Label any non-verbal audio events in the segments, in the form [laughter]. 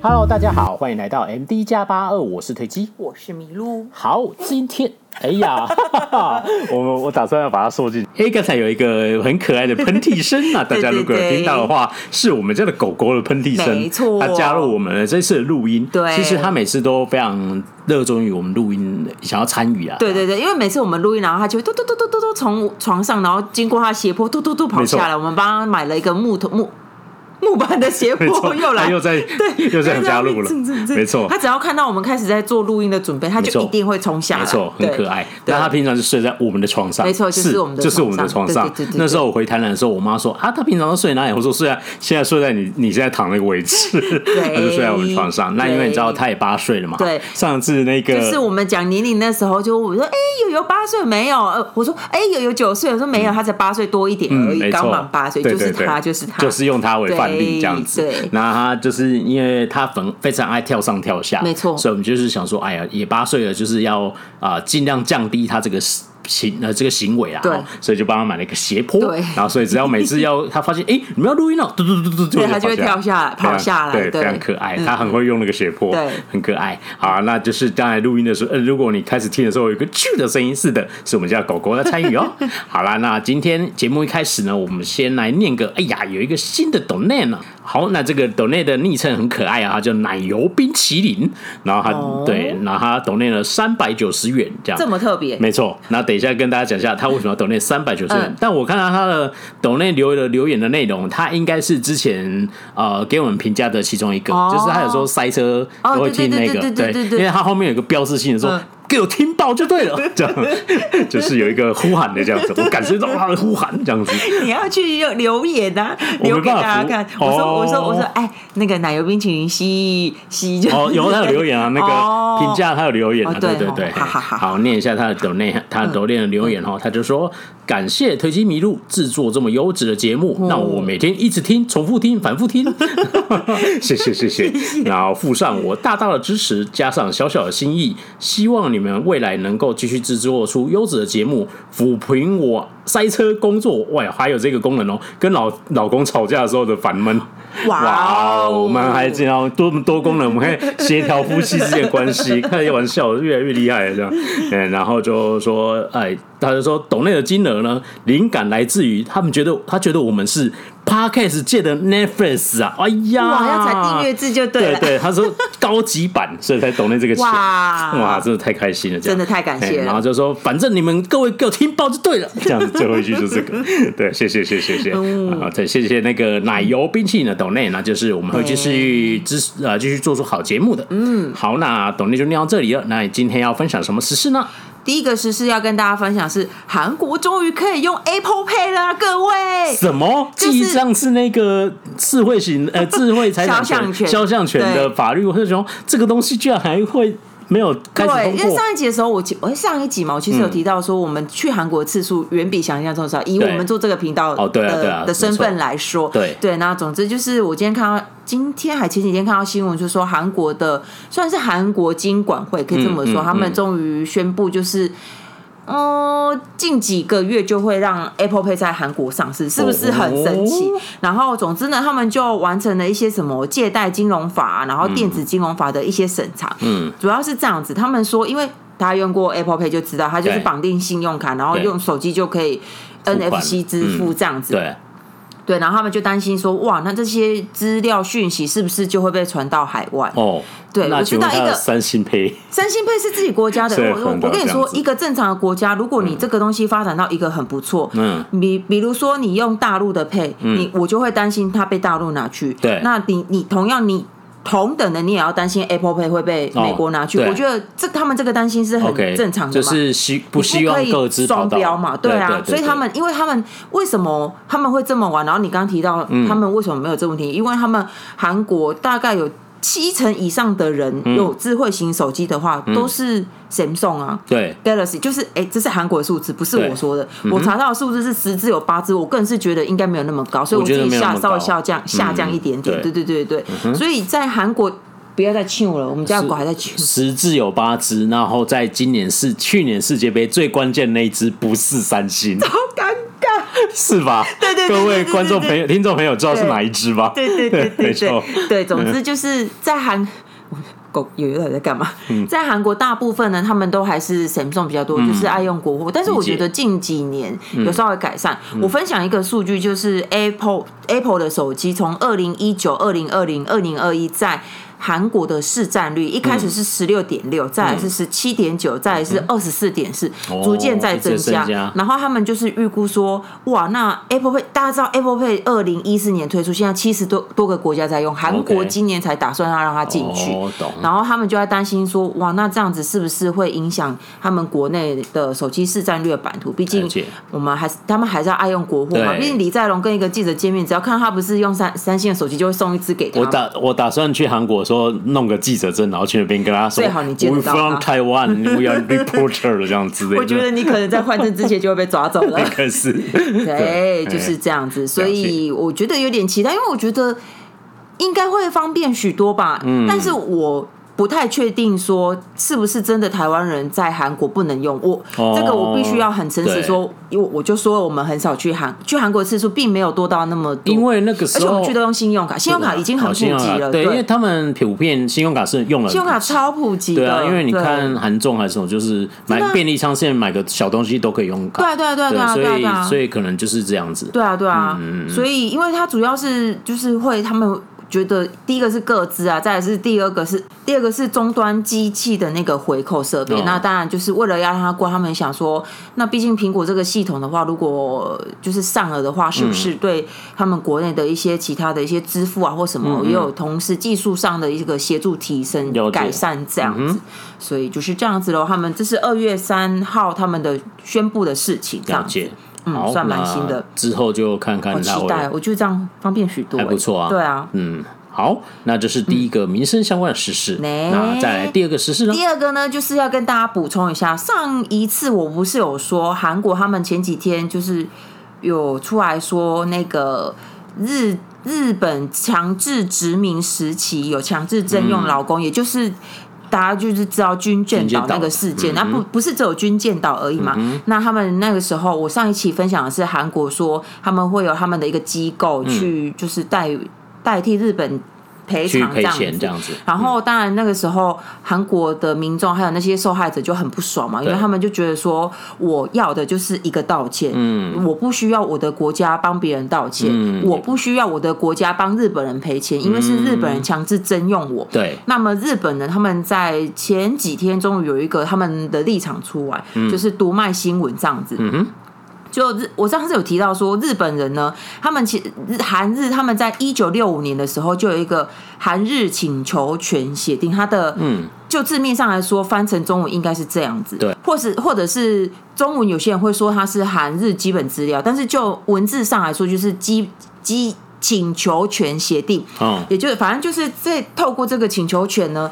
Hello，大家好，欢迎来到 MD 加八二，我是推机，我是麋鹿。好，今天，哎呀，[laughs] 我我打算要把它说进。[laughs] 哎，刚才有一个很可爱的喷嚏声啊，[laughs] 大家如果有听到的话，是我们家的狗狗的喷嚏声，没错，它加入我们这次的录音。对，其实它每次都非常热衷于我们录音，想要参与啊。对对对，因为每次我们录音，然后它就会嘟嘟嘟嘟嘟嘟从床上，然后经过它斜坡，嘟嘟嘟跑下来。我们帮它买了一个木头木。木板的斜坡又来，又在对，又在加入了，没错。他只要看到我们开始在做录音的准备，他就一定会冲下来，没错，很可爱。但他平常是睡在我们的床上，没错，就是我们的，就是我们的床上。那时候我回台南的时候，我妈说啊，他平常都睡哪里？我说睡在，现在睡在你你现在躺那个位置，他就睡在我们床上。那因为你知道他也八岁了嘛，对。上次那个就是我们讲年龄那时候，就我说哎，有有八岁？没有？呃，我说哎，有有九岁，我说没有，他才八岁多一点而已，刚满八岁，就是他，就是他，就是用他为这样子。对，然后他就是因为他很非常爱跳上跳下，没错，所以我们就是想说，哎呀，也八岁了，就是要啊、呃、尽量降低他这个。行呃，这个行为啊，对，所以就帮他买了一个斜坡，对，然后所以只要每次要 [laughs] 他发现哎，你们要录音了，嘟嘟嘟嘟，对，他就会跳下来，跑下来，对，非常可爱，他很会用那个斜坡，对，很可爱。好，那就是刚才录音的时候，呃，如果你开始听的时候有一个啾的声音，是的，是我们家狗狗在参与哦。[laughs] 好啦，那今天节目一开始呢，我们先来念个，哎呀，有一个新的 donate 呢。好，那这个 donate 的昵称很可爱啊，他叫奶油冰淇淋，然后他对，然后他 donate 了三百九十元，这样这么特别，没错。那等一下跟大家讲一下。他为什么要抖内三百九十元？但我看到他的抖内留的留言的内容，他应该是之前呃给我们评价的其中一个，就是他有时候塞车都会听那个，对，因为他后面有个标志性的说。给我听爆就对了，[laughs] 这样就是有一个呼喊的这样子，我感受到他的呼喊这样子。你要去留言啊，留给大家看。我说我说我说，哎，那个奶油冰淇淋吸吸就哦，有他有留言啊，[laughs] 那个评价他有留言啊，对对对，好好好，好念一下他的抖内，他的抖内的留言哦，他就说感谢推机迷路制作这么优质的节目，那我每天一直听，重复听，反复听，谢 [laughs] 谢谢谢，然后附上我大大的支持，加上小小的心意，希望你。你们未来能够继续制作出优质的节目，抚平我塞车工作。喂，还有这个功能哦，跟老老公吵架的时候的烦闷。哇哦，我们还这样多多功能，我们可以协调夫妻之间的关系。开玩笑，越来越厉害了这样。嗯，[laughs] 然后就说，哎，他就说，董内的金额呢，灵感来自于他们觉得，他觉得我们是。Podcast 界的 Netflix 啊，哎呀，哇，要才订阅制就对了。对对，他说高级版，所以才懂得这个钱。哇，哇，真的太开心了，真的太感谢了。然后就说，反正你们各位给我听爆就对了，这样子最后一句就是这个。[laughs] 对，谢谢谢谢谢谢。好，再谢谢那个奶油冰淇淋的抖内，那就是我们会继续支持呃继续做出好节目的。嗯，好，那抖内就念到这里了。那你今天要分享什么时事呢？第一个时事要跟大家分享是韩国终于可以用 Apple Pay 了，各位。什么？记账是那个智慧型呃智慧财产权 [laughs] 肖像权的法律，或者说这个东西居然还会。没有开始。对，因为上一集的时候，我我上一集嘛，我其实有提到说，我们去韩国的次数远比想象中少。以我们做这个频道的、哦对啊对啊、的身份来说，对对。那总之就是，我今天看到今天还前几天看到新闻，就是说韩国的算是韩国金管会，可以这么说，嗯嗯嗯、他们终于宣布就是。嗯，近几个月就会让 Apple Pay 在韩国上市，是不是很神奇？哦、然后，总之呢，他们就完成了一些什么借贷金融法，然后电子金融法的一些审查。嗯，主要是这样子。他们说，因为大家用过 Apple Pay 就知道，它就是绑定信用卡，然后用手机就可以 NFC 支付这样子。嗯、对。对，然后他们就担心说，哇，那这些资料讯息是不是就会被传到海外？哦，对，我知道一个三星 Pay，三星 Pay 是自己国家的。我我跟你说，一个正常的国家，如果你这个东西发展到一个很不错，嗯，比比如说你用大陆的 Pay，你我就会担心它被大陆拿去。对，那你你同样你。同等的，你也要担心 Apple Pay 会被美国拿去。我觉得这他们这个担心是很正常的嘛，就是希不希望各自双标嘛？对啊，所以他们，因为他们为什么他们会这么玩？然后你刚刚提到他们为什么没有这个问题？因为他们韩国大概有。七成以上的人有智慧型手机的话，都是 Samsung 啊，对，Galaxy 就是哎，这是韩国的数字，不是我说的。我查到的数字是十只有八只，我个人是觉得应该没有那么高，所以我自己下稍微下降下降一点点。对对对对对，所以在韩国不要再亲我了，我们家的狗还在亲。十只有八只，然后在今年是去年世界杯最关键那一只不是三星，超尴尬。是吧？对对，各位观众朋友、听众朋友，知道是哪一只吧？对对对对 [laughs] 对，对，总之就是在韩。狗有有在干嘛？在韩国大部分呢，他们都还是 Samsung 比较多，就是爱用国货。但是我觉得近几年有稍微改善。我分享一个数据，就是 Apple Apple 的手机从二零一九、二零二零、二零二一在。韩国的市占率一开始是十六点六，再来是十七点九，再来是二十四点四，逐渐在增加。然后他们就是预估说，哇，那 Apple Pay 大家知道 Apple Pay 二零一四年推出，现在七十多多个国家在用，韩国今年才打算要让它进去。然后他们就在担心说，哇，那这样子是不是会影响他们国内的手机市占率的版图？毕竟我们还是他们还是要爱用国货嘛。毕竟李在龙跟一个记者见面，只要看到他不是用三三星的手机，就会送一支给他。我打我打算去韩国。说弄个记者证，然后去那边跟他说，最好你见得到他。台湾，We are reporter 这样子。我觉得你可能在换证之前就会被抓走了。[laughs] 可是，对，就是这样子。所以我觉得有点期待，因为我觉得应该会方便许多吧。嗯，但是我。不太确定说是不是真的台湾人在韩国不能用我、哦、这个我必须要很诚实说，因为我就说我们很少去韩去韩国次数并没有多到那么多，因为那个时候而且我们去都用信用卡，信用卡已经很普及了，对，对，因为他们普遍信用卡是用了，信用卡超普及的，对啊，因为你看韩众还是什么，就是买便利商店买个小东西都可以用卡，对对对对啊，所以所以可能就是这样子，对啊对啊，嗯、所以因为它主要是就是会他们。觉得第一个是各自啊，再来是第二个是第二个是终端机器的那个回扣设备。Oh. 那当然就是为了要让它过，他们想说，那毕竟苹果这个系统的话，如果就是上了的话，是不是对他们国内的一些其他的一些支付啊或什么，也有同时技术上的一个协助提升改善这样子。所以就是这样子喽。他们这是二月三号他们的宣布的事情，这样子。嗯，算蛮新的。之后就看看。好期待，我觉得这样方便许多，还不错啊。对啊，嗯，好，那这是第一个民生相关的时事。嗯、那再来第二个时事呢？第二个呢，就是要跟大家补充一下，上一次我不是有说韩国他们前几天就是有出来说那个日日本强制殖民时期有强制征用劳工，嗯、也就是。大家就是知道军舰岛那个事件，那不不是只有军舰岛而已嘛？嗯、那他们那个时候，我上一期分享的是韩国说他们会有他们的一个机构去，就是代代替日本。赔偿这样子，这样子，然后当然那个时候韩国的民众还有那些受害者就很不爽嘛，因为他们就觉得说，我要的就是一个道歉，嗯，我不需要我的国家帮别人道歉，嗯，我不需要我的国家帮日本人赔钱，因为是日本人强制征用我，对。那么日本人他们在前几天终于有一个他们的立场出来，就是读卖新闻这样子，嗯哼。就日，我上次有提到说，日本人呢，他们其实韩日他们在一九六五年的时候就有一个韩日请求权协定，它的嗯，就字面上来说翻成中文应该是这样子，对，或是或者是中文有些人会说它是韩日基本资料，但是就文字上来说就是基基请求权协定，嗯，也就是反正就是在透过这个请求权呢，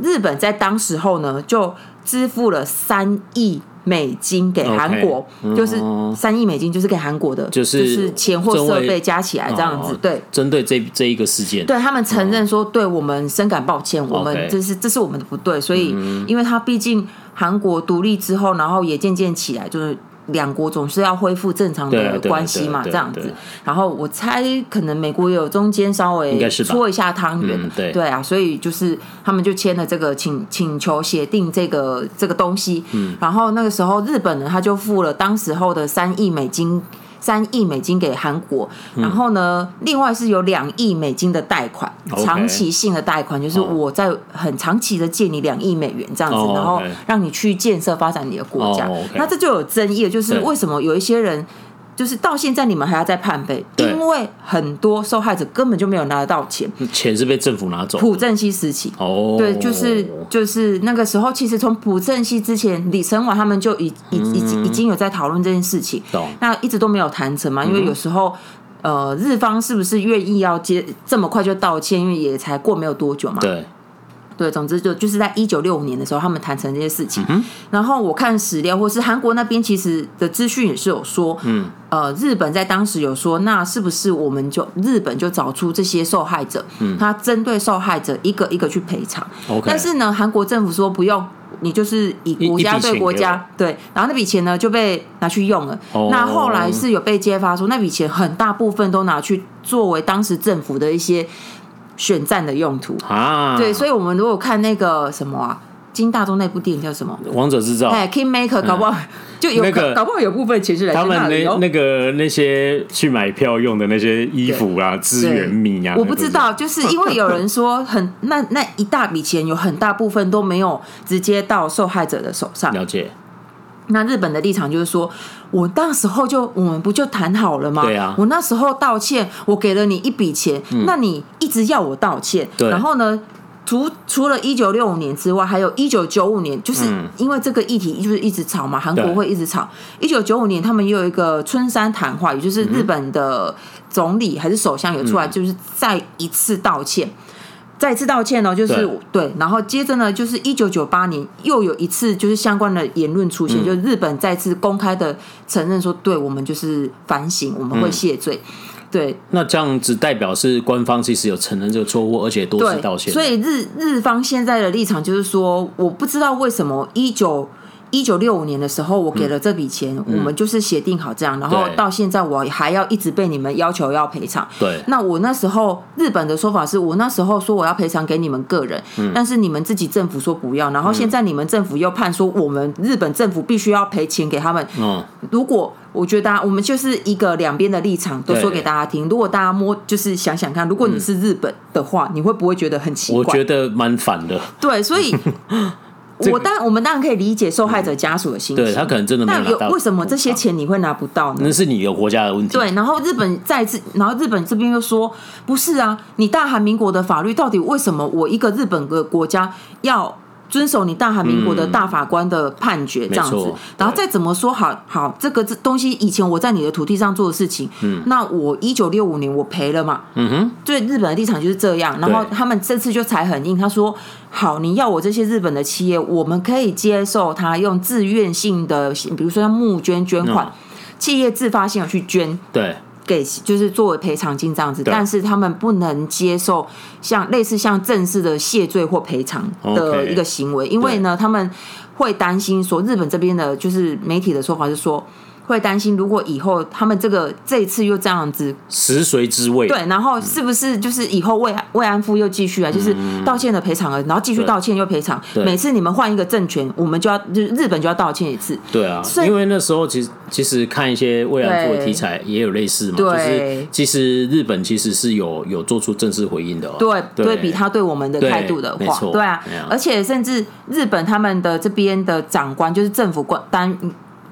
日本在当时候呢就支付了三亿。美金给韩国就是三亿美金，就是给韩国的，就是就是钱或设备加起来这样子。对，针对这这一个事件，对他们承认说，对我们深感抱歉，我们这是这是我们的不对，所以因为他毕竟韩国独立之后，然后也渐渐起来，就是。两国总是要恢复正常的关系嘛，这样子。然后我猜，可能美国有中间稍微搓一下汤圆，嗯，对对啊，所以就是他们就签了这个请请求协定这个这个东西。嗯，然后那个时候日本呢，他就付了当时候的三亿美金。三亿美金给韩国，然后呢，另外是有两亿美金的贷款，长期性的贷款，就是我在很长期的借你两亿美元这样子，然后让你去建设发展你的国家。那这就有争议了，就是为什么有一些人。就是到现在你们还要再判赔，因为很多受害者根本就没有拿得到钱，钱是被政府拿走。朴正熙时期，哦，对，就是就是那个时候，其实从朴正熙之前，李承晚他们就已已已经已经有在讨论这件事情，那一直都没有谈成嘛，因为有时候呃，日方是不是愿意要接这么快就道歉？因为也才过没有多久嘛，对。对，总之就就是在一九六五年的时候，他们谈成这些事情。嗯、然后我看史料，或是韩国那边其实的资讯也是有说，嗯，呃，日本在当时有说，那是不是我们就日本就找出这些受害者，嗯，他针对受害者一个一个去赔偿。但是呢，韩国政府说不用。你就是以国家对国家对，然后那笔钱呢就被拿去用了。哦、那后来是有被揭发说，那笔钱很大部分都拿去作为当时政府的一些选战的用途啊。对，所以我们如果看那个什么啊。金大中那部电影叫什么？王者制造。哎，Kingmaker，搞不好就有，搞不好有部分其实来他们那那个那些去买票用的那些衣服啊、资源米啊，我不知道，就是因为有人说很 [laughs] 那那一大笔钱有很大部分都没有直接到受害者的手上。了解。那日本的立场就是说，我那时候就我们不就谈好了吗？对啊。我那时候道歉，我给了你一笔钱，那你一直要我道歉，对然后呢？除除了一九六五年之外，还有一九九五年，就是因为这个议题就是一直吵嘛，韩国会一直吵。一九九五年，他们又有一个春山谈话，也就是日本的总理还是首相有出来，就是再一次道歉，再次道歉哦，就是对。然后接着呢，就是一九九八年又有一次就是相关的言论出现，就是日本再次公开的承认说，对我们就是反省，我们会谢罪。对，那这样子代表是官方其实有承认这个错误，而且多次道歉。所以日日方现在的立场就是说，我不知道为什么一九一九六五年的时候我给了这笔钱，嗯、我们就是协定好这样，然后到现在我还要一直被你们要求要赔偿。对，那我那时候日本的说法是我那时候说我要赔偿给你们个人，嗯、但是你们自己政府说不要，然后现在你们政府又判说我们日本政府必须要赔钱给他们。嗯，如果。我觉得我们就是一个两边的立场都说给大家听。如果大家摸，就是想想看，如果你是日本的话，你会不会觉得很奇怪？我觉得蛮烦的。对，所以，我当然我们当然可以理解受害者家属的心情。对，他可能真的没有拿到。为什么这些钱你会拿不到呢？那是你的国家的问题。对，然后日本再次，然后日本这边又说，不是啊，你大韩民国的法律到底为什么我一个日本的国家要？遵守你大韩民国的大法官的判决，这样子，然后再怎么说好好这个这东西，以前我在你的土地上做的事情，嗯，那我一九六五年我赔了嘛，嗯哼，对日本的立场就是这样，然后他们这次就才很硬，他说好，你要我这些日本的企业，我们可以接受他用自愿性的，比如说像募捐捐款，企业自发性的去捐，对。给就是作为赔偿金这样子，但是他们不能接受像类似像正式的谢罪或赔偿的一个行为，因为呢，他们会担心说，日本这边的就是媒体的说法是说。会担心，如果以后他们这个这一次又这样子食髓知味，对，然后是不是就是以后慰慰安妇又继续啊？就是道歉的赔偿额，然后继续道歉又赔偿。每次你们换一个政权，我们就要就是日本就要道歉一次。对啊，因为那时候其实其实看一些慰安妇的题材也有类似嘛，就是其实日本其实是有有做出正式回应的。对，对比他对我们的态度的话，对啊，而且甚至日本他们的这边的长官就是政府官单。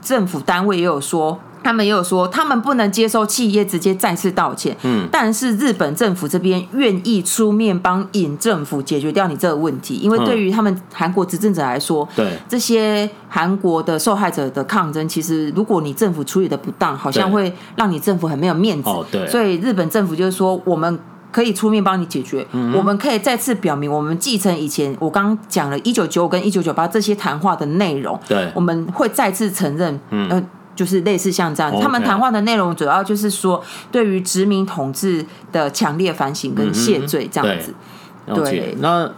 政府单位也有说，他们也有说，他们不能接受企业直接再次道歉。嗯，但是日本政府这边愿意出面帮尹政府解决掉你这个问题，因为对于他们韩国执政者来说，对、嗯、这些韩国的受害者的抗争，其实如果你政府处理的不当，好像会让你政府很没有面子。哦，对，所以日本政府就是说，我们。可以出面帮你解决，嗯、我们可以再次表明，我们继承以前我刚讲了一九九五跟一九九八这些谈话的内容。对，我们会再次承认，嗯、呃，就是类似像这样.他们谈话的内容主要就是说，对于殖民统治的强烈反省跟谢罪这样子。对那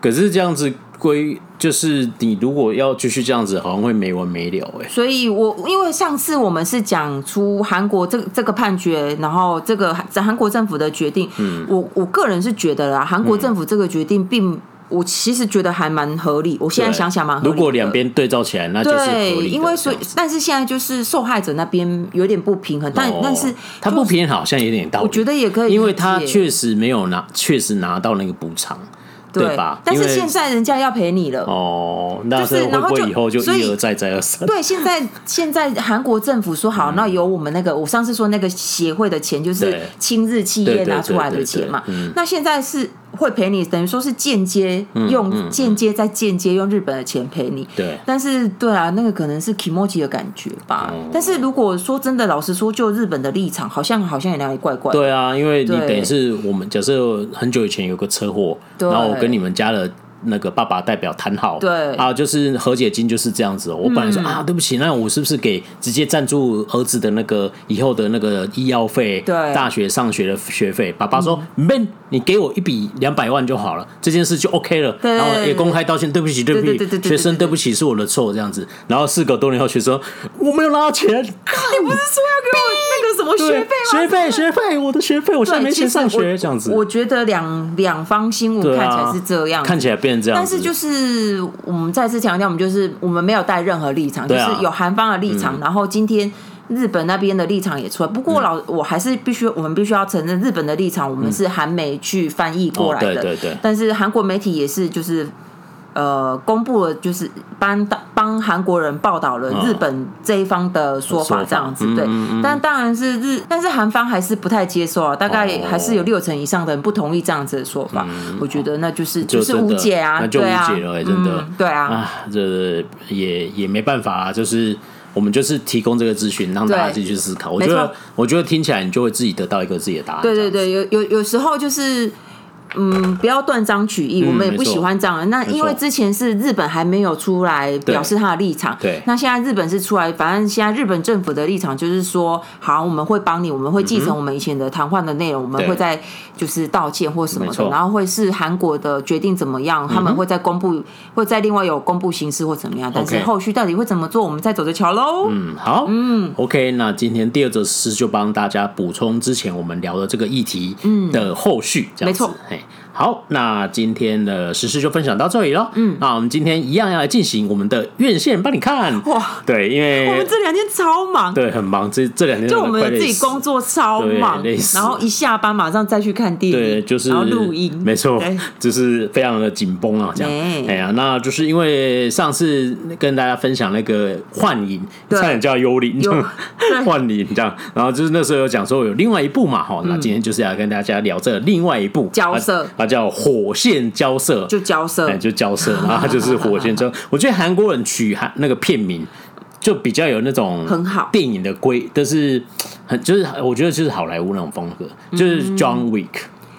可是这样子。归就是你如果要继续这样子，好像会没完没了哎。所以我因为上次我们是讲出韩国这个这个判决，然后这个在韩国政府的决定，嗯，我我个人是觉得啦，韩国政府这个决定并、嗯、我其实觉得还蛮合理。我现在想想蛮合理。如果两边对照起来，那就是合理。对，因为所以但是现在就是受害者那边有点不平衡，但、哦、但是他不平衡好像有点道理。我觉得也可以，因为他确实没有拿，确实拿到那个补偿。对吧？但是现在人家要赔你了哦，那是会不会以后就一而再再而三？对，现在现在韩国政府说好，那由我们那个我上次说那个协会的钱，就是亲日企业拿出来的钱嘛。那现在是。会赔你，等于说是间接用间接再间接用日本的钱赔你。对，但是对啊，那个可能是 kimochi 的感觉吧。但是如果说真的，老实说，就日本的立场，好像好像也哪里怪怪。对啊，因为你等于是我们假设很久以前有个车祸，然后我跟你们家的那个爸爸代表谈好，对啊，就是和解金就是这样子。我本来说、嗯、啊，对不起，那我是不是给直接赞助儿子的那个以后的那个医药费，对，大学上学的学费？爸爸说，没、嗯，你给我一笔两百万就好了，这件事就 OK 了。对然后也公开道歉，对不起，对不起，学生对不起，是我的错，这样子。然后事隔多年后，学生我没有拿到钱，你不是说要给我那个什么学费吗？学费，学费，我的学费，我现在没钱上学，这样子。我觉得两两方新闻看起来是这样、啊，看起来变成这样。但是就是我们再次强调，我们就是我们没有带任何立场，就是有韩方的立场。然后今天日本那边的立场也出来。不过老我还是必须，我们必须要承认日本的立场，我们是韩媒去翻译过来的。对对对。但是韩国媒体也是就是。呃，公布了就是帮帮韩国人报道了日本这一方的说法，这样子、哦、对。但当然是日，但是韩方还是不太接受啊，大概还是有六成以上的人不同意这样子的说法。嗯、我觉得那就是就，是无解啊，那就无解了、欸，真的、嗯。对啊，啊，这也也没办法啊，就是我们就是提供这个资讯，让大家自己去思考。我觉得，我觉得听起来你就会自己得到一个自己的答案。对对对，有有有时候就是。嗯，不要断章取义、嗯，我们也不喜欢这样。那因为之前是日本还没有出来表示他的立场，对。那现在日本是出来，反正现在日本政府的立场就是说，好，我们会帮你，我们会继承我们以前的谈话的内容、嗯，我们会在就是道歉或什么的，然后会是韩国的决定怎么样，他们会再公布，会再另外有公布形式或怎么样。但是后续到底会怎么做，我们再走着瞧喽。嗯，好，嗯，OK。那今天第二则诗就帮大家补充之前我们聊的这个议题的后续，没错，嘿。好，那今天的时事就分享到这里了。嗯，那我们今天一样要来进行我们的院线帮你看。哇，对，因为我们这两天超忙，对，很忙。这这两天就我们自己工作超忙，然后一下班马上再去看电影，对，就是然后录音，没错，就是非常的紧绷啊。这样，哎呀，那就是因为上次跟大家分享那个幻影，差点叫幽灵，[laughs] 幻影这样。然后就是那时候有讲说有另外一部嘛，哈、嗯，那今天就是要跟大家聊这另外一部交涉。它叫火线交涉，就交涉，哎，就交涉，[laughs] 然后它就是火线交。我觉得韩国人取韩那个片名就比较有那种很好电影的规，但是很就是我觉得就是好莱坞那种风格，就是 John Wick，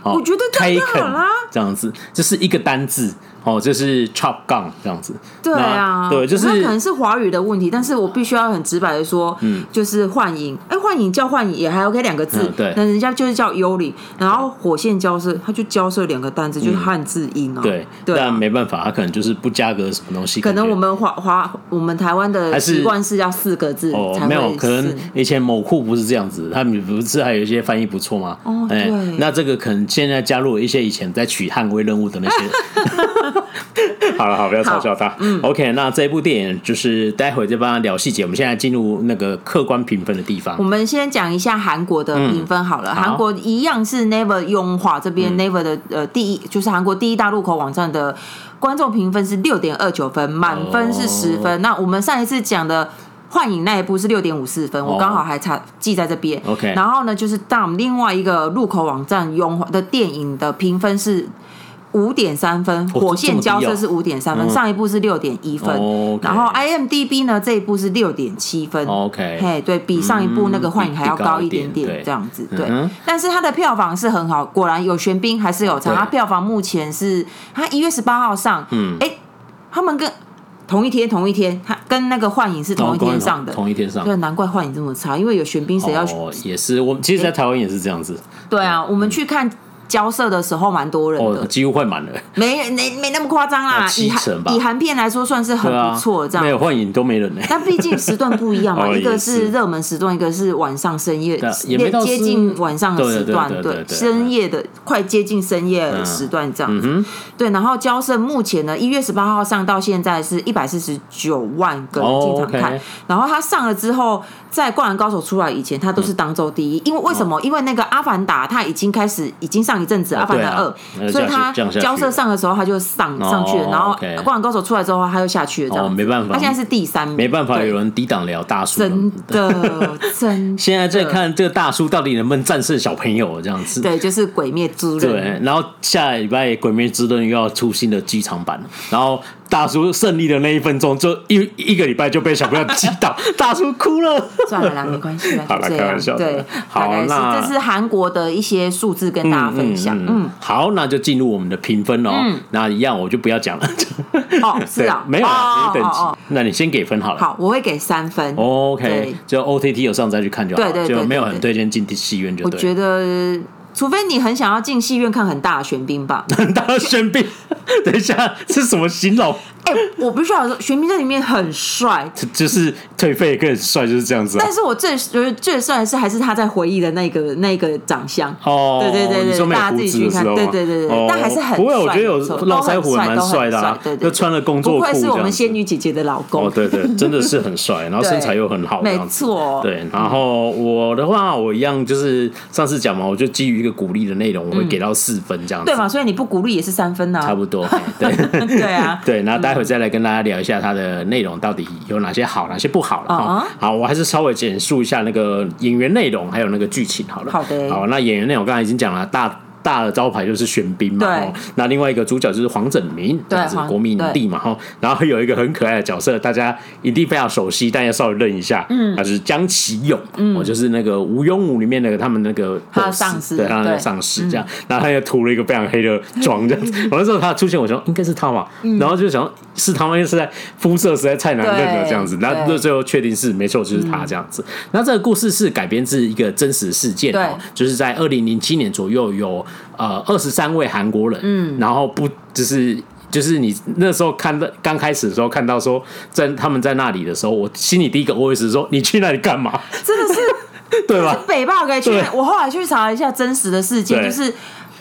我觉得这样好啦，这样子，就是一个单字。哦，这是 chop Gun 这样子。对啊，对，就是它可能是华语的问题，但是我必须要很直白的说，嗯，就是幻影，哎，幻影叫幻影也还 OK 两个字，嗯、对，那人家就是叫幽灵，然后火线交涉，他就交涉两个单字，就是汉字音。对，对、啊，但没办法，他可能就是不加个什么东西。可能我们华华我们台湾的习惯是要四个字哦，没有，可能以前某库不是这样子，他们不是还有一些翻译不错吗？哦，对，那这个可能现在加入了一些以前在取捍卫任务的那些。[laughs] [laughs] 好了，好，不要嘲笑他。嗯，OK，那这一部电影就是待会再帮他聊细节。我们现在进入那个客观评分的地方。我们先讲一下韩国的评分好了。韩、嗯、国一样是 Never 用化这边 Never 的呃第一，就是韩国第一大入口网站的观众评分是六点二九分，满分是十分、哦。那我们上一次讲的幻影那一部是六点五四分，我刚好还差记在这边。OK，然后呢，就是当另外一个入口网站用化的电影的评分是。五点三分，火线交涉是五点三分，上一部是六点一分，然后 IMDB 呢这一部是六点七分，OK，嘿，对比上一部那个幻影还要高一点点，这样子，对，但是它的票房是很好，果然有玄彬还是有差，它票房目前是它一月十八号上，嗯，哎，他们跟同一天同一天，它跟那个幻影是同一天上的，同一天上，对，难怪幻影这么差，因为有玄彬，谁要哦，也是，我们其实，在台湾也是这样子，对啊，我们去看。交涉的时候蛮多人的，哦、几乎快满了，没没没那么夸张啦，以韩以韩片来说算是很不错，这样、啊、没有幻影都没人呢。但毕竟时段不一样嘛，[laughs] 哦、一个是热门时段，一个是晚上深夜，接近晚上的时段，对，深夜的快接近深夜的时段这样子。嗯、对，然后交涉目前呢，一月十八号上到现在是一百四十九万个人经常看、哦 okay，然后他上了之后。在《灌篮高手》出来以前，他都是当周第一。因为为什么？因为那个《阿凡达》他已经开始，已经上一阵子，《阿凡达二》，所以他交涉上的时候他就上上去了。然后《灌篮高手》出来之后，他又下去了。这样没办法，他现在是第三名，没办法，有人抵挡了大叔。真的，[laughs] 真。现在在看这个大叔到底能不能战胜小朋友这样子？对，就是《鬼灭之刃》。对，然后下礼拜《鬼灭之刃》又要出新的剧场版，然后。大叔胜利的那一分钟，就一一个礼拜就被小朋友击倒，[laughs] 大叔哭了。算了啦，没关系啦，好了，开玩笑。对，好，那这是韩国的一些数字跟大家分享。嗯，好，那就进入我们的评分哦。那一样我就不要讲了。哦，是啊，[laughs] 没有啊，等级。那你先给分好了。好，我会给三分。OK，就 OTT 有上再去看就好，对对，就没有很推荐进戏院就。我觉得。除非你很想要进戏院看很大的玄彬吧，[laughs] 很大的玄彬，[laughs] 等一下是什么形容？哎、欸，我必须要说，玄彬在里面很帅，[laughs] 就是退费更帅，就是这样子、啊。但是我最觉得最帅的是还是他在回忆的那个那个长相哦，对对对对，大家自己去看，对对对对，哦、但还是很帅。不会，我觉得有络腮胡蛮帅的啊，对对，就穿了工作裤，不愧是我们仙女姐姐的老公。哦，对对，真的是很帅，然后身材又很好，没错。对，然后我的话，我一样就是上次讲嘛，我就基于一个鼓励的内容，我会给到四分这样子。对嘛，所以你不鼓励也是三分呐，差不多。[laughs] 对对啊，[laughs] 对，然后待会再来跟大家聊。聊一下它的内容到底有哪些好，哪些不好了哈。好，我还是稍微简述一下那个演员内容，还有那个剧情好了。好的。好，那演员内容刚才已经讲了大。大的招牌就是玄彬嘛，对。那另外一个主角就是黄整民，这样子国民影帝嘛，哈。然后有一个很可爱的角色，大家一定非常熟悉，但要稍微认一下，嗯，他是江启勇，嗯，我就是那个无庸武里面那个他们那个上司，对，他那个上司这样。然后他又涂了一个非常黑的妆，这样子。完了之后他出现，我说应该是他嘛，然后就想是他吗，因为实在肤色实在太难认了，这样子。然后最后确定是没错，就是他这样子。那这个故事是改编自一个真实事件，对，就是在二零零七年左右有。呃，二十三位韩国人，嗯，然后不就是就是你那时候看到刚开始的时候看到说在他们在那里的时候，我心里第一个 OS 是说，你去那里干嘛？真的是 [laughs] 对吧？北霸可以去，我后来去查了一下真实的事件，就是。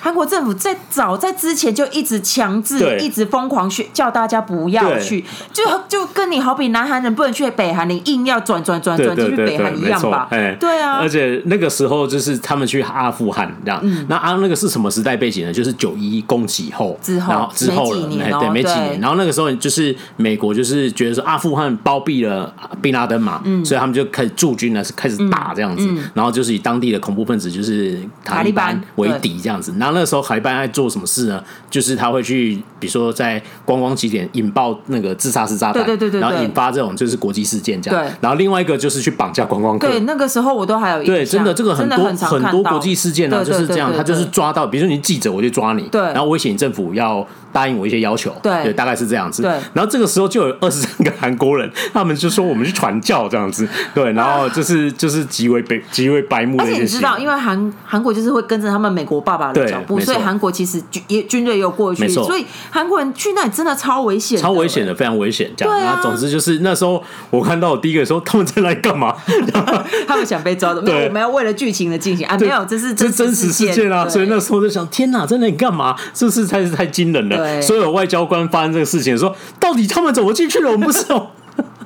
韩国政府在早在之前就一直强制，一直疯狂去叫大家不要去，就就跟你好比南韩人不能去北韩，你硬要转转转转进去北韩一样吧？哎，对啊。而且那个时候就是他们去阿富汗这样，那啊那个是什么时代背景呢？就是九一一攻击后之后之后了，对，没几年。然后那个时候就是美国就是觉得说阿富汗包庇了宾拉登嘛，所以他们就开始驻军呢，是开始打这样子，然后就是以当地的恐怖分子就是塔利班为敌这样子，然后。那时候海班爱做什么事呢？就是他会去，比如说在观光景点引爆那个自杀式炸弹，对对对对，然后引发这种就是国际事件这样。对，然后另外一个就是去绑架观光客。对，那个时候我都还有对，真的这个很多很多国际事件呢，就是这样，他就是抓到，比如说你记者，我就抓你，对，然后威胁你政府要答应我一些要求，对，大概是这样子。对，然后这个时候就有二十三个韩国人，他们就说我们去传教这样子，对，然后就是 [laughs] 就是极为白极为白目的一些。而且你知道，因为韩韩国就是会跟着他们美国爸爸的脚步，所以韩国其实军也军队也有过去，所以韩国人去那里真的超危险，超危险的，非常危险。这样，然后总之就是那时候我看到我第一个说他们在来干嘛？[laughs] 他们想被抓的，没有，我们要为了剧情的进行啊，没有，这是这真实事件啊，所以那时候就想，天哪，在那里干嘛？这是太惊人了。所有外交官发生这个事情，说到底他们怎么进去的？我们不知道。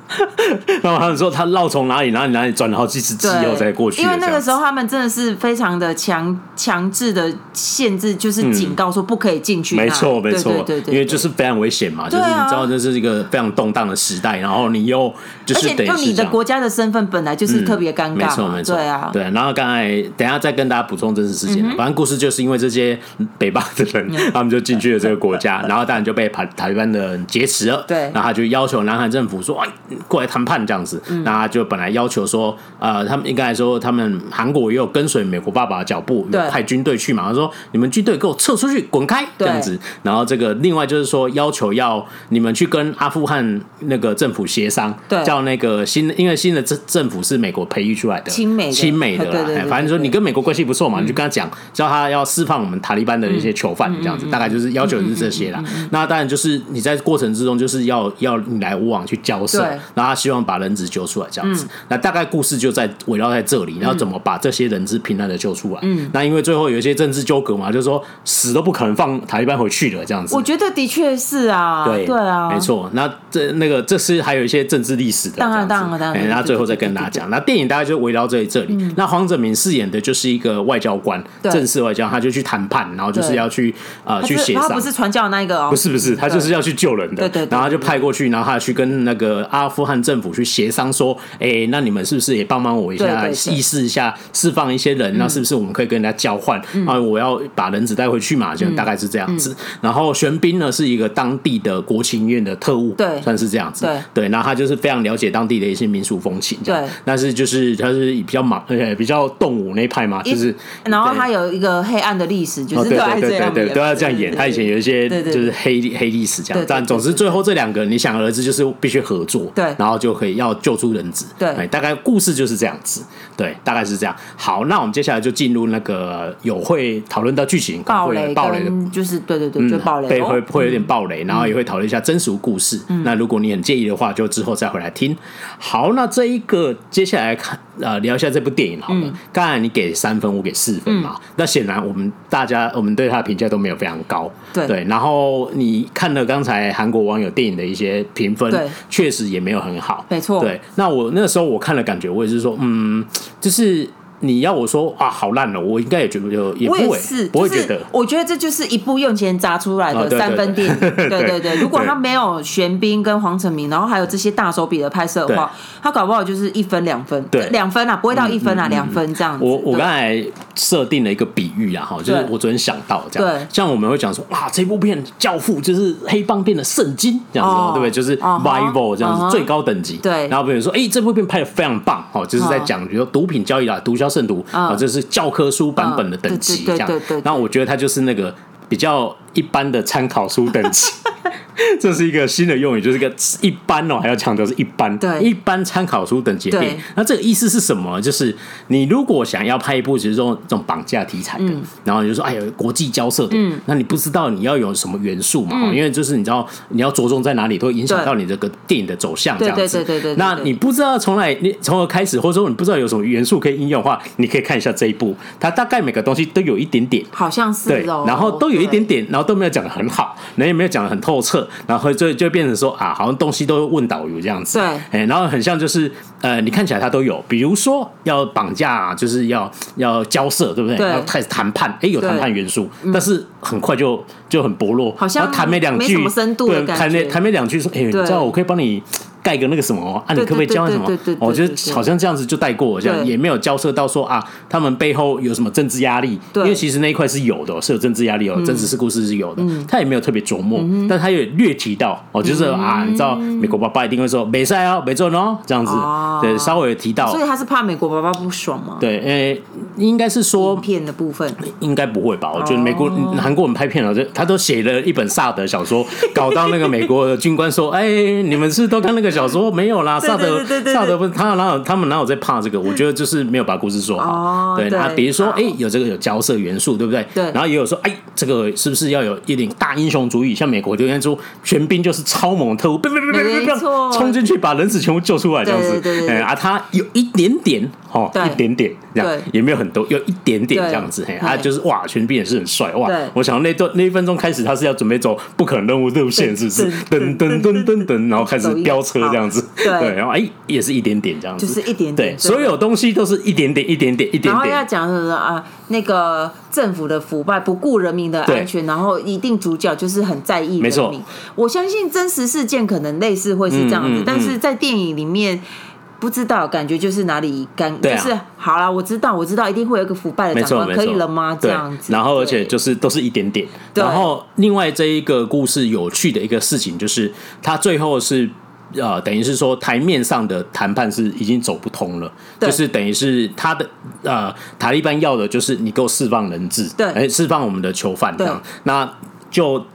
[laughs] 然后他们说他绕从哪里哪里哪里转了好几次机以后才过去。因为那个时候他们真的是非常的强强制的限制，就是警告说不可以进去。没错没错，对对，因为就是非常危险嘛，就是你知道这是一个非常动荡的时代，然后你又就是得用你的国家的身份本来就是特别尴尬，没错没错，对啊对。然后刚才等下再跟大家补充真实事件，反正故事就是因为这些北巴的人，他们就进去了这个国家，然后当然就被台台湾的人劫持了，对，然后他就要求南韩政府说。过来谈判这样子，那他就本来要求说，呃，他们应该来说，他们韩国也有跟随美国爸爸的脚步，派军队去嘛。他说：“你们军队给我撤出去，滚开！”这样子。然后这个另外就是说，要求要你们去跟阿富汗那个政府协商，叫那个新，因为新的政政府是美国培育出来的，亲美亲美的啦。反正说你跟美国关系不错嘛，你就跟他讲，叫他要释放我们塔利班的一些囚犯，这样子。大概就是要求是这些啦。那当然就是你在过程之中就是要要你来我往去交涉。然后他希望把人质救出来，这样子。嗯、那大概故事就在围绕在这里，然后怎么把这些人质平安的救出来？嗯，那因为最后有一些政治纠葛嘛，就是说死都不可能放塔利班回去的，这样子。我觉得的确是啊，对对啊，没错。那这那个这是还有一些政治历史的，当然当然当然。那最后再跟大家讲，那电影大概就围绕在这里。嗯、那黄泽民饰演的就是一个外交官，对正式外交，他就去谈判，然后就是要去啊去协商。他不是传教那个哦，不是不是，他就是要去救人的。对对，对，对，对，然后他就派过去，然后他去跟那个阿。富汗政府去协商说，哎，那你们是不是也帮忙我一下，意思一下释放一些人？那是不是我们可以跟人家交换？啊，我要把人质带回去嘛，就大概是这样子。然后玄彬呢是一个当地的国情院的特务，对，算是这样子。对对，那他就是非常了解当地的一些民俗风情。对，但是就是他是比较莽，呃，比较动武那一派嘛，就是。然后他有一个黑暗的历史，就是对对对对，都要这样演。他以前有一些就是黑黑历史这样，但总之最后这两个你想而知，就是必须合作，对，然后就可以要救出人质。对，大概故事就是这样子。对，大概是这样。好，那我们接下来就进入那个有会讨论到剧情，暴雷暴雷的，就是对对对，就暴雷，会会有点暴雷，然后也会讨论一下真实故事。那如果你很介意的话，就之后再回来听。好，那这一个接下来看呃聊一下这部电影好了。刚才你给三分，我给四分嘛。那显然我们大家我们对他的评价都没有非常高。对对，然后你看了刚才韩国网友电影的一些评分，确实也没有很好。没错。对，那我那时候我看了，感觉我也是说，嗯。就是你要我说啊，好烂了，我应该也觉得就也不会，不会觉得。我觉得这就是一部用钱砸出来的三分电影。对对 [laughs] 对，如果他没有玄彬跟黄成明，然后还有这些大手笔的拍摄的话，他搞不好就是一分两分，对，两分啊，不会到一分啊，两分这样子。我我刚才设定了一个比喻啊，哈，就是我昨天想到这样，对，像我们会讲说，啊，这部片《教父》就是黑帮片的圣经这样子，对不对？就是 Bible 这样子最高等级。对，然后比如说，哎，这部片拍的非常棒，哦，就是在讲比如说毒品交易啊，毒枭。圣读啊，这是教科书版本的等级，这样。然后我觉得它就是那个比较一般的参考书等级。[laughs] [laughs] 这是一个新的用语，就是一个一般哦，还要强调是一般，对，一般参考书等级电影。那这个意思是什么？就是你如果想要拍一部其实这种这种绑架题材的，嗯、然后你就说哎呀国际交涉的，嗯、那你不知道你要有什么元素嘛？嗯、因为就是你知道你要着重在哪里，都会影响到你这个电影的走向，这样子。对对对对，对，对，对，那你不知道从来你从何开始，或者说你不知道有什么元素可以应用的话，你可以看一下这一部，它大概每个东西都有一点点，好像是对，然后都有一点点，然后都没有讲的很好，那也没有讲的很透彻。然后就就变成说啊，好像东西都问导游这样子，对，哎，然后很像就是呃，你看起来他都有，比如说要绑架，就是要要交涉，对不对？要开始谈判，哎，有谈判元素，但是很快就就很薄弱，好像谈没两句，没什么深度的感觉，谈没谈没两句说，哎，你知道我可以帮你。盖个那个什么啊？你可不可以交换什么？我觉得好像这样子就带过，这样也没有交涉到说啊，他们背后有什么政治压力？因为其实那一块是有的，是有政治压力哦，真实事故事是有的。他也没有特别琢磨，但他也略提到哦，就是啊，你知道美国爸爸一定会说没赛哦，没做哦，这样子，对，稍微有提到。所以他是怕美国爸爸不爽吗？对，诶，应该是说片的部分，应该不会吧？我觉得美国韩国人拍片了，这他都写了一本萨德小说，[laughs] 搞到那个美国的军官说，哎，你们是都看那个小说没有啦？萨德，萨德不是他哪有他们哪有在怕这个？我觉得就是没有把故事说好。对，那比如说，哎，有这个有交涉元素，对不对？对。然后也有说，哎，这个是不是要有一点大英雄主义？像美国就应该说，玄彬就是超猛特务，别别别别别别，冲进去把人质全部救出来这样子。哎，啊，他有一点点，哦，一点点这样，也没有很多，有一点点这样子。哎，他就是哇，玄彬也是很帅哇。我想那段那一分钟开始，他是要准备走不可能任务路线，是不是？噔噔噔噔噔，然后开始飙车这样子。对。然后哎，也是一点点这样子，就是一点点。对，所有东西都是一点点，一点点，一点点。然后要讲什么啊？那个政府的腐败，不顾人民的安全，然后一定主角就是很在意人民。没错，我相信真实事件可能类似会是这样子，但是在电影里面不知道，感觉就是哪里干，就是好了，我知道，我知道，一定会有一个腐败的长官，可以了吗？这样子。然后，而且就是都是一点点。然后，另外这一个故事有趣的一个事情就是，他最后是。呃，等于是说台面上的谈判是已经走不通了，就是等于是他的呃塔利班要的就是你给我释放人质，对，哎，释放我们的囚犯这样，对那就。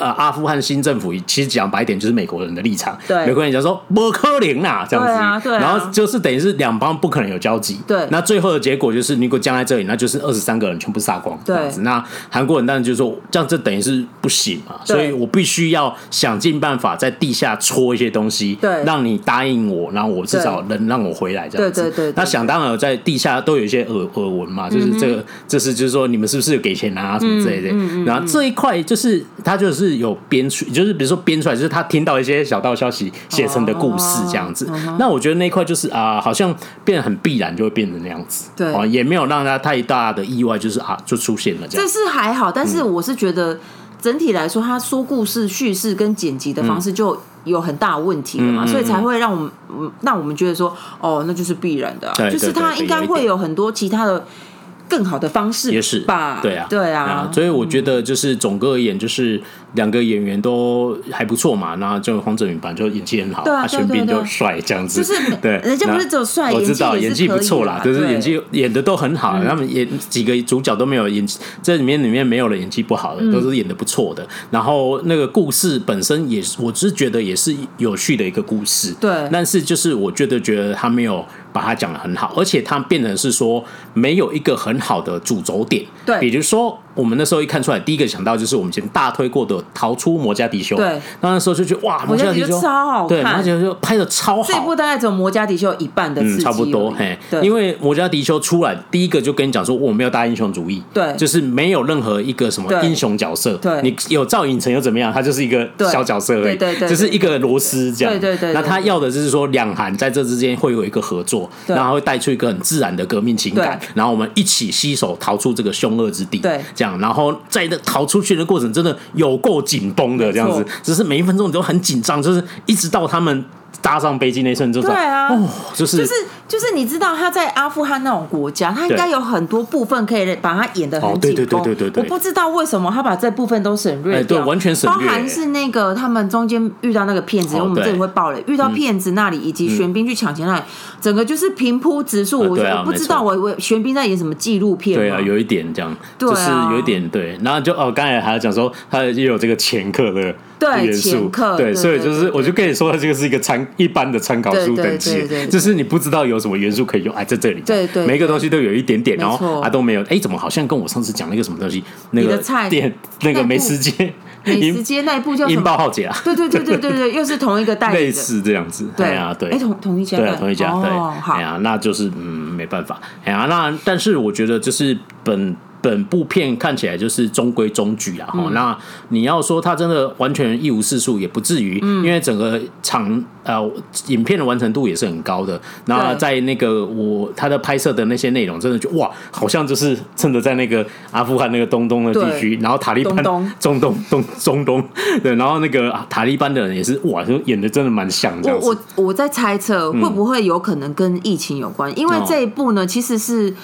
呃，阿富汗新政府其实讲白点就是美国人的立场，对，美国人讲说不可能啊，这样子，对啊对啊，然后就是等于是两方不可能有交集，对，那最后的结果就是如果僵在这里，那就是二十三个人全部杀光，对这样子，那韩国人当然就是说这样，这等于是不行嘛，所以我必须要想尽办法在地下戳一些东西，对，让你答应我，然后我至少能让我回来这样子，对对，对对对，那想当然在地下都有一些耳耳闻嘛，就是这个，嗯、这是就是说你们是不是有给钱啊什么之类的，嗯嗯、然后这一块就是他就是。有编出，就是比如说编出来，就是他听到一些小道消息写成的故事这样子。Oh, uh. 那我觉得那一块就是啊、呃，好像变得很必然，就会变成那样子。对，啊，也没有让他太大的意外，就是啊，就出现了这样。这是还好，但是我是觉得整体来说，他说故事、叙事跟剪辑的方式就有很大的问题了嘛，所以才会让我们让我们觉得说，哦，那就是必然的，就是他应该会有很多其他的。更好的方式也是吧，对啊，对啊，所以我觉得就是总个而言，就是两个演员都还不错嘛。那就黄哲宇版，就演技很好，他玄彬就帅这样子，就是对，人家不是只有帅，我知道演技不错啦，就是演技演的都很好。他们演几个主角都没有演，这里面里面没有了演技不好的，都是演的不错的。然后那个故事本身也是，我只是觉得也是有趣的一个故事，对。但是就是我觉得觉得他没有。把它讲的很好，而且他变成是说没有一个很好的主轴点。对，比如说我们那时候一看出来，第一个想到就是我们以前大推过的《逃出魔加迪修》。对，那时候就觉得哇，魔加迪修超好看，对，而且就拍的超好。这部大概只有魔加迪修一半的，嗯，差不多。嘿，对，因为魔加迪修出来，第一个就跟你讲说，我没有大英雄主义，对，就是没有任何一个什么英雄角色。对，你有赵寅成又怎么样？他就是一个小角色而已，对对，就是一个螺丝这样。对对对。那他要的就是说，两韩在这之间会有一个合作，然后会带出一个很自然的革命情感，然后我们一起携手逃出这个凶恶之地。对，这样，然后在那逃出去的过程，真的有够紧绷的这样子，只是每一分钟你都很紧张，就是一直到他们。搭上飞机那瞬间，对啊，哦，就是就是就是，你知道他在阿富汗那种国家，他应该有很多部分可以把他演的很紧绷。对对对对对，我不知道为什么他把这部分都省略。掉，完全省略，包含是那个他们中间遇到那个骗子，因为我们这里会爆雷，遇到骗子那里以及玄彬去抢钱那里，整个就是平铺直述。我我不知道我我玄彬在演什么纪录片，对啊，有一点这样，就是有一点对，然后就哦，刚才还要讲说他也有这个前科的。对，前科，对，所以就是，我就跟你说，它这个是一个参一般的参考书等级，就是你不知道有什么元素可以用，哎，在这里，对对，每个东西都有一点点，然后啊都没有，哎，怎么好像跟我上次讲那个什么东西，那个店那个美食街，美食街那一部叫《引爆浩劫》啊，对对对对对对，又是同一个代理，[laughs] 类似这样子，对啊对，哎同同一家，对同一家，对，哎呀，那就是嗯没办法，哎呀，那但是我觉得就是本。本部片看起来就是中规中矩啊，哈、嗯。那你要说它真的完全一无是处，也不至于，嗯、因为整个场呃影片的完成度也是很高的。那在那个我他的拍摄的那些内容，真的就哇，好像就是真的在那个阿富汗那个东东的地区，然后塔利班东东中东东中东 [laughs] 对，然后那个塔利班的人也是哇，就演的真的蛮像这样子。我我我在猜测会不会有可能跟疫情有关，嗯、因为这一部呢其实是。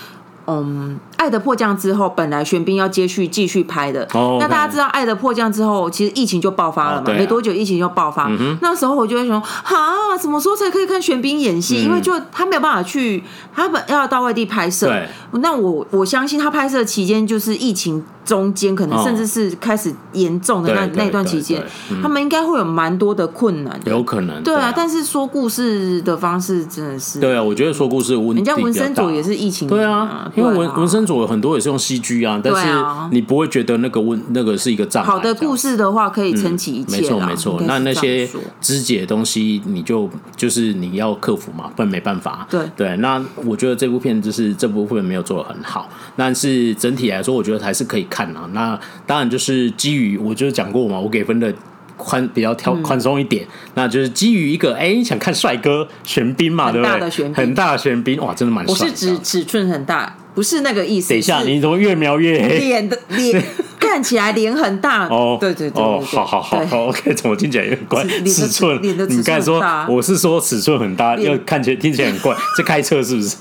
嗯，《爱的迫降》之后，本来玄彬要接续继续拍的。Oh, okay. 那大家知道，《爱的迫降》之后，其实疫情就爆发了嘛，oh, 啊、没多久疫情就爆发。嗯、那时候我就会说，哈，什么时候才可以看玄彬演戏？嗯、因为就他没有办法去，他本要到外地拍摄。对那我我相信他拍摄期间就是疫情。中间可能甚至是开始严重的那那段期间，他们应该会有蛮多的困难。有可能，对啊。但是说故事的方式真的是，对啊。我觉得说故事问题，人家文森佐也是疫情，对啊。因为文文森佐有很多也是用 CG 啊，但是你不会觉得那个问那个是一个障碍。好的故事的话可以撑起一切，没错没错。那那些肢解的东西，你就就是你要克服嘛，不然没办法。对对。那我觉得这部片就是这部分没有做的很好，但是整体来说，我觉得还是可以看啊。那当然就是基于我就是讲过嘛，我给分的宽比较挑宽松一点，嗯、那就是基于一个哎、欸、想看帅哥玄彬嘛，对不对？很大的玄彬哇，真的蛮帅。我是指尺寸很大，不是那个意思。等一下，你怎么越描越黑？脸的脸 [laughs] 看起来脸很大哦，对对对，哦，好好好好，OK，怎么听起来有点怪？尺寸，你刚才说我是说尺寸很大，又看起来听起来很怪，[laughs] 这开车是不是？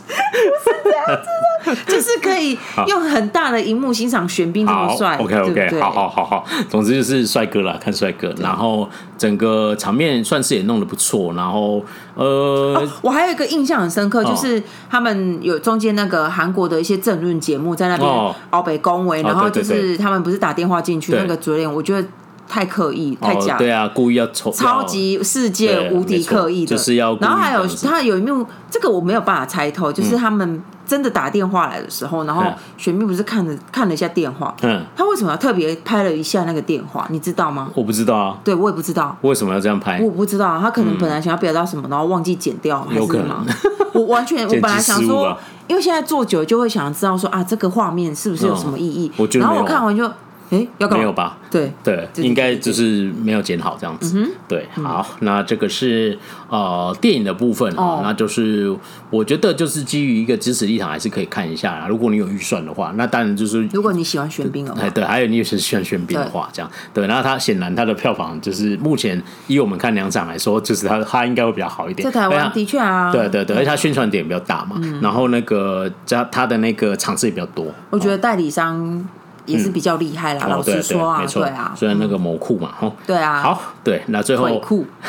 [laughs] 就是可以用很大的荧幕欣赏玄彬这么帅，OK OK，好好好好，总之就是帅哥啦，看帅哥，然后整个场面算是也弄得不错，然后呃，我还有一个印象很深刻，就是他们有中间那个韩国的一些政论节目在那边奥北恭维，然后就是他们不是打电话进去，那个主演我觉得太刻意，太假，对啊，故意要丑，超级世界无敌刻意的，就是要，然后还有他有一幕，这个我没有办法猜透，就是他们。真的打电话来的时候，然后玄彬不是看了看了一下电话，嗯，他为什么要特别拍了一下那个电话？你知道吗？我不知道啊，对我也不知道。为什么要这样拍，我不知道，他可能本来想要表达什么，然后忘记剪掉，还是什么？我完全 [laughs] 我本来想说，因为现在做久就会想知道说啊，这个画面是不是有什么意义？然后我看完就哎，要没有吧？对对，应该就是没有剪好这样子。对，好，那这个是呃电影的部分哦，那就是我觉得就是基于一个支持立场，还是可以看一下。如果你有预算的话，那当然就是如果你喜欢玄彬的话，对，还有你也是喜欢玄彬的话，这样对。然后他显然他的票房就是目前以我们看两场来说，就是他他应该会比较好一点。在台湾的确啊，对对对，而且他宣传点比较大嘛，然后那个加他的那个场次也比较多。我觉得代理商。也是比较厉害啦，老实说啊，对啊，虽然那个某库嘛，哈，对啊，好，对，那最后库，[laughs]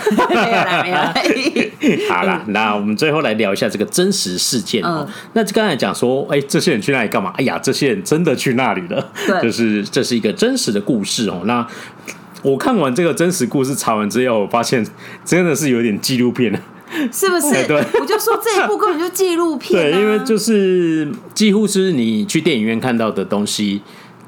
好了，[laughs] 那我们最后来聊一下这个真实事件哦。那刚才讲说，哎，这些人去那里干嘛？哎呀，这些人真的去那里了，就是这是一个真实的故事哦。那我看完这个真实故事查完之后，我发现真的是有点纪录片。了，是不是？对，我就说这一部根本就纪录片，[laughs] 对，因为就是几乎是你去电影院看到的东西。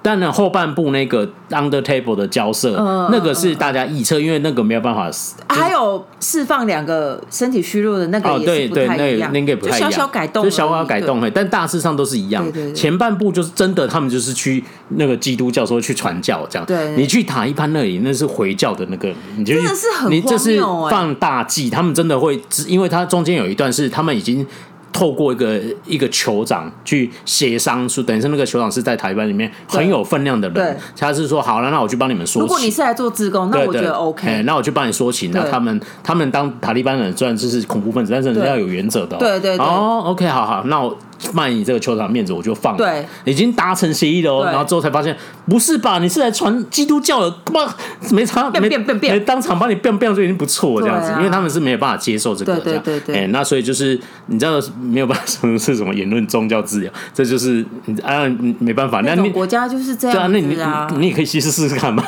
但呢，后半部那个 under table 的交涉，嗯、那个是大家臆测，因为那个没有办法。还有释放两个身体虚弱的那个也是不太一样，哦、对对那那个不太一样，小小改动，就小小改动，对但大致上都是一样。对对对，前半部就是真的，他们就是去那个基督教说去传教这样。对，你去塔一潘那里，那是回教的那个，你就真的是很你这是放大剂，他们真的会，因为他中间有一段是他们已经。透过一个一个酋长去协商，说等于是那个酋长是在台湾里面很有分量的人，他是说好了，那我去帮你们说情。如果你是来做自工，那我觉得 OK。那我去帮你说情。那他们他们当塔利班人虽然就是恐怖分子，但是人家要有原则的。对对对。哦，OK，好好，那我。卖你这个球场面子，我就放了。对，已经达成协议了哦。然后之后才发现，不是吧？你是来传基督教的？妈，没差，没没当场把你变变就已经不错了，这样子。因为他们是没有办法接受这个，这样。对对对。那所以就是你知道没有办法说是什么言论宗教自由，[laughs] 这就是啊，没办法。那你国家就是这样。对啊，那你你也可以去试试看嘛。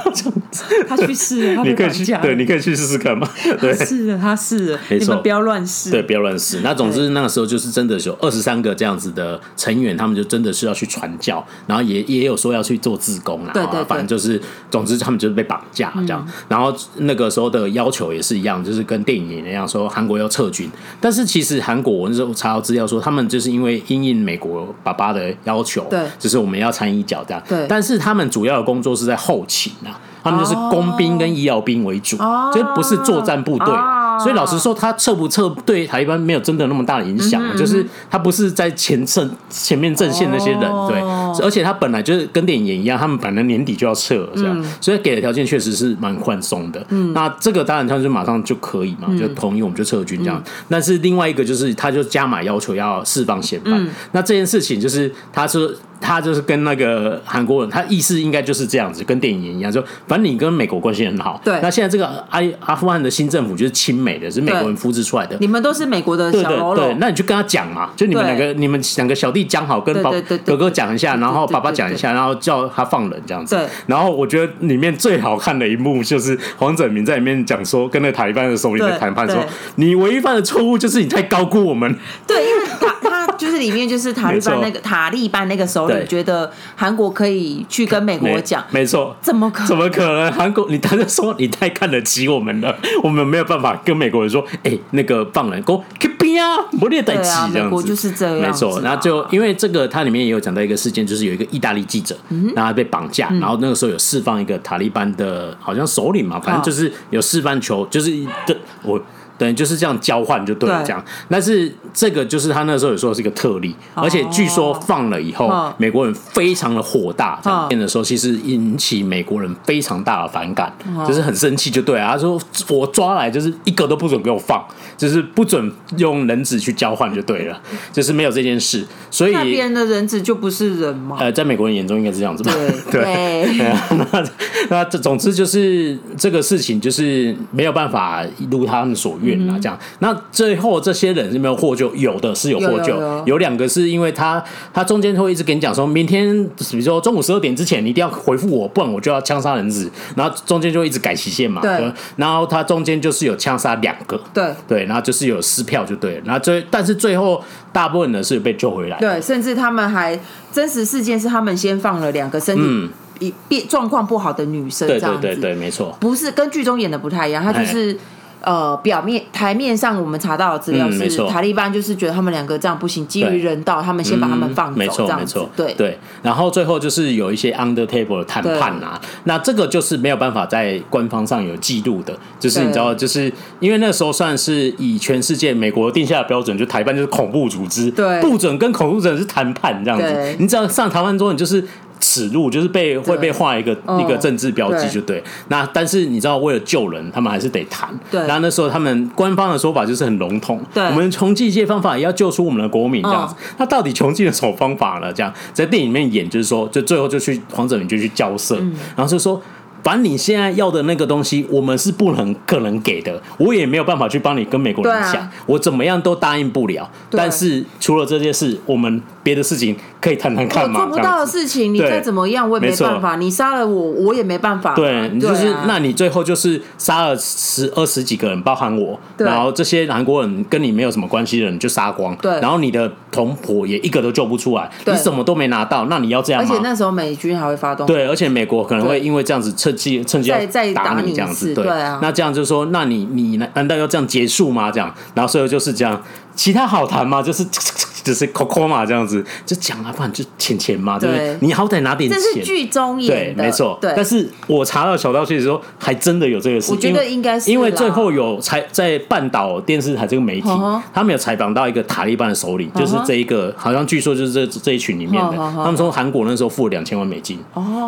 他去试，你可以去，对，你可以去试试看嘛。对，是的，他试了，你们不要乱试。对，不要乱试。那总之那个时候就是真的有二十三个这样子的成员，他们就真的是要去传教，然后也也有说要去做自工啊，对对对，反正就是，总之他们就是被绑架这样。嗯、然后那个时候的要求也是一样，就是跟电影一样，说韩国要撤军。但是其实韩国我那时候查到资料说，他们就是因为因应美国爸爸的要求，对，就是我们要掺一脚这样。对，但是他们主要的工作是在后勤啊，他们就是工兵跟医疗兵为主，哦、就不是作战部队。哦所以老实说，他撤不撤对台湾没有真的那么大的影响，嗯嗯，就是他不是在前阵前面阵线那些人，哦、对，而且他本来就是跟电影也一样，他们本来年底就要撤了，这样，嗯、所以给的条件确实是蛮宽松的。嗯，那这个当然他就马上就可以嘛，就同意我们就撤军这样。嗯、但是另外一个就是，他就加码要求要释放嫌犯。嗯、那这件事情就是他说。他就是跟那个韩国人，他意思应该就是这样子，跟电影一样，就反正你跟美国关系很好。对。那现在这个阿阿富汗的新政府就是亲美的，是美国人扶植出来的。你们都是美国的小喽啰。对，那你就跟他讲嘛，就你们两个，你们两个小弟讲好，跟宝哥哥讲一下，然后爸爸讲一下，然后叫他放人这样子。对。然后我觉得里面最好看的一幕就是黄拯明在里面讲说，跟那塔利班的首领在谈判说，你唯一犯的错误就是你太高估我们。对，因为他他就是里面就是塔利班那个塔利班那个首领。对觉得韩国可以去跟美国讲，没错，怎么可怎么可能？韩国，你他就说你太看得起我们了，[laughs] 我们没有办法跟美国人说，哎、欸，那个放人，给我边啊，不列在一起这样子，美国就是这样，没错。然后就因为这个，它里面也有讲到一个事件，就是有一个意大利记者，然后被绑架，然后那个时候有释放一个塔利班的，好像首领嘛，反正就是有释放球，就是的我。对，就是这样交换就对了，这样。但是这个就是他那时候有说是一个特例，而且据说放了以后，美国人非常的火大。这样变的时候，其实引起美国人非常大的反感，就是很生气，就对啊。他说我抓来就是一个都不准给我放，就是不准用人质去交换就对了，就是没有这件事。所以那边的人质就不是人吗？呃，在美国人眼中应该是这样子吧？[laughs] 对 [laughs] 对。那那这总之就是这个事情就是没有办法如他们所愿。啊，这样，那最后这些人是没有获救，有的是有获救，有两个是因为他他中间会一直跟你讲说，明天比如说中午十二点之前你一定要回复我，不然我就要枪杀人质，然后中间就一直改期限嘛，对，然后他中间就是有枪杀两个，对。对，然后就是有撕票就对了，然后最但是最后大部分的是被救回来，对，甚至他们还真实事件是他们先放了两个身体一变状况不好的女生，对对对对，没错，不是跟剧中演的不太一样，他就是。呃，表面台面上我们查到的资料是，塔利班就是觉得他们两个这样不行，基于人道，他们先把他们放走，没错没错，对。对。然后最后就是有一些 under table 的谈判啊，那这个就是没有办法在官方上有记录的，就是你知道，就是因为那时候算是以全世界美国定下的标准，就台湾就是恐怖组织，对，不准跟恐怖组织谈判这样子，你只要上台湾之后，你就是。耻辱就是被会被画一个一个政治标记，就对。那但是你知道，为了救人，他们还是得谈。对。然后那时候他们官方的说法就是很笼统。对。我们穷尽一切方法也要救出我们的国民，这样子。那到底穷尽了什么方法呢？这样在电影里面演，就是说，就最后就去黄泽明就去交涉，然后就说。反正你现在要的那个东西，我们是不能可能给的，我也没有办法去帮你跟美国人讲，啊、我怎么样都答应不了。但是除了这件事，我们别的事情可以谈谈看嘛。我做不到的事情，你再怎么样，我也没办法。你杀了我，我也没办法。对，你就是，啊、那你最后就是杀了十二十几个人，包含我，然后这些韩国人跟你没有什么关系的人就杀光。对，然后你的同伙也一个都救不出来，你什么都没拿到，那你要这样吗？而且那时候美军还会发动。对，而且美国可能会因为这样子趁机趁机再打你这样子，对，对啊，那这样就是说，那你你难道要这样结束吗？这样，然后所以就是这样。其他好谈吗？就是 [laughs] 就是抠抠嘛，这样子就讲啊，不然就钱钱嘛，对不对？你好歹拿点钱。这是剧中演的，对，没错。对，但是我查到小道消息说，还真的有这个事情。我觉得应该是，因为最后有采在半岛电视台这个媒体，他们有采访到一个塔利班的首领，就是这一个，好像据说就是这这一群里面的。他们说韩国那时候付了两千万美金，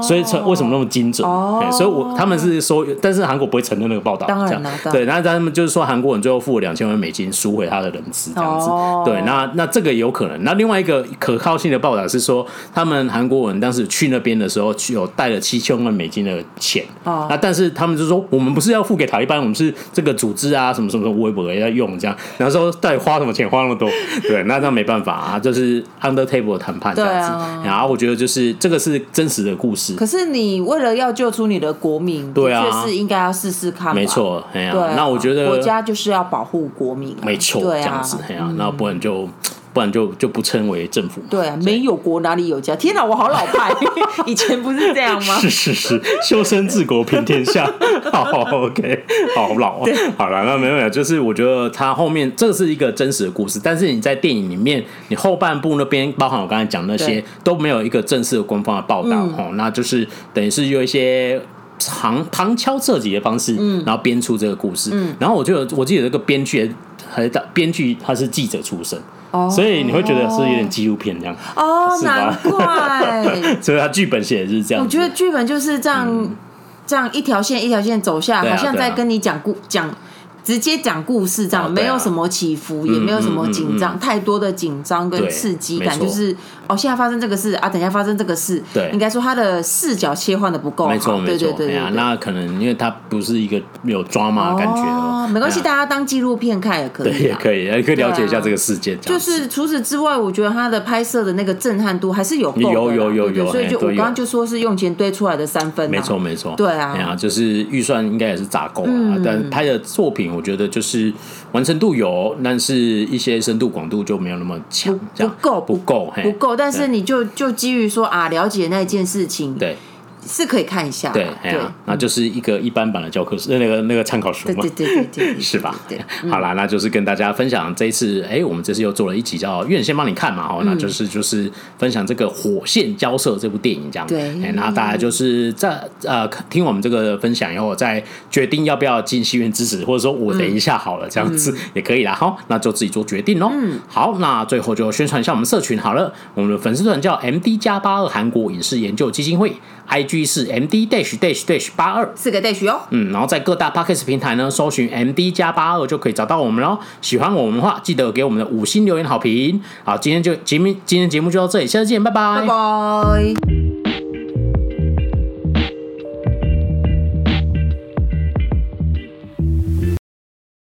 所以为什么那么精准？所以我他们是说，但是韩国不会承认那个报道，这样对。然后他们就是说，韩国人最后付了两千万美金赎回他的人质。这样子，哦、对，那那这个有可能。那另外一个可靠性的报道是说，他们韩国人当时去那边的时候，有带了七千万美金的钱。哦，那但是他们就说，我们不是要付给塔利班，我们是这个组织啊，什么什么什么微博要用这样。然后说到底花什么钱，花那么多？[laughs] 对，那那没办法啊，就是 under table 谈判这样子。啊、然后我觉得就是这个是真实的故事。可是你为了要救出你的国民，对啊，确实应该要试试看。没错，哎呀、啊，啊、那我觉得国家就是要保护国民、啊。没错，对啊。哎呀，那不然就不然就就不称为政府。对啊，没有国哪里有家？天哪，我好老派，[laughs] 以前不是这样吗？是是是，修身治国平天下。好，OK，好老啊。好了，那没有没有，就是我觉得他后面这是一个真实的故事，但是你在电影里面，你后半部那边，包含我刚才讲那些，都没有一个正式的官方的报道哦，那就是等于是有一些旁旁敲侧击的方式，嗯然后编出这个故事。嗯然后我就我记得这个编剧。还的编剧他是记者出身，哦、所以你会觉得是有点纪录片这样哦，难怪，[laughs] 所以他剧本写的是这样。我觉得剧本就是这样，嗯、这样一条线一条线走下好像在跟你讲故讲。直接讲故事这样，没有什么起伏，也没有什么紧张，太多的紧张跟刺激感，就是哦，现在发生这个事啊，等一下发生这个事，对，应该说他的视角切换的不够，没错没错，对对，那可能因为他不是一个有抓马的感觉哦，没关系，大家当纪录片看也可以，也可以，也可以了解一下这个事件。就是除此之外，我觉得他的拍摄的那个震撼度还是有有有有有，所以就我刚刚就说是用钱堆出来的三分，没错没错，对啊，就是预算应该也是砸够了，但拍的作品我觉得就是。完成度有，但是一些深度广度就没有那么强，不够不够不够。但是你就就基于说啊，了解那件事情，对。是可以看一下，对，对，那就是一个一般版的教科书，那个那个参考书嘛，对对对对，是吧？对，好啦，那就是跟大家分享这一次，哎，我们这次又做了一集叫《院先帮你看》嘛，哦，那就是就是分享这个《火线交涉》这部电影这样，对，哎，那大家就是在呃听我们这个分享以后，再决定要不要进戏院支持，或者说我等一下好了这样子也可以啦，好，那就自己做决定喽。嗯，好，那最后就宣传一下我们社群好了，我们的粉丝团叫 MD 加八二韩国影视研究基金会。I G 是 M D dash dash dash 八二四个 dash 哦，嗯，然后在各大 Podcast 平台呢，搜寻 M D 加八二就可以找到我们喽。喜欢我们的话，记得给我们的五星留言好评。好，今天就节目今天节目就到这里，下次见，拜拜，拜拜。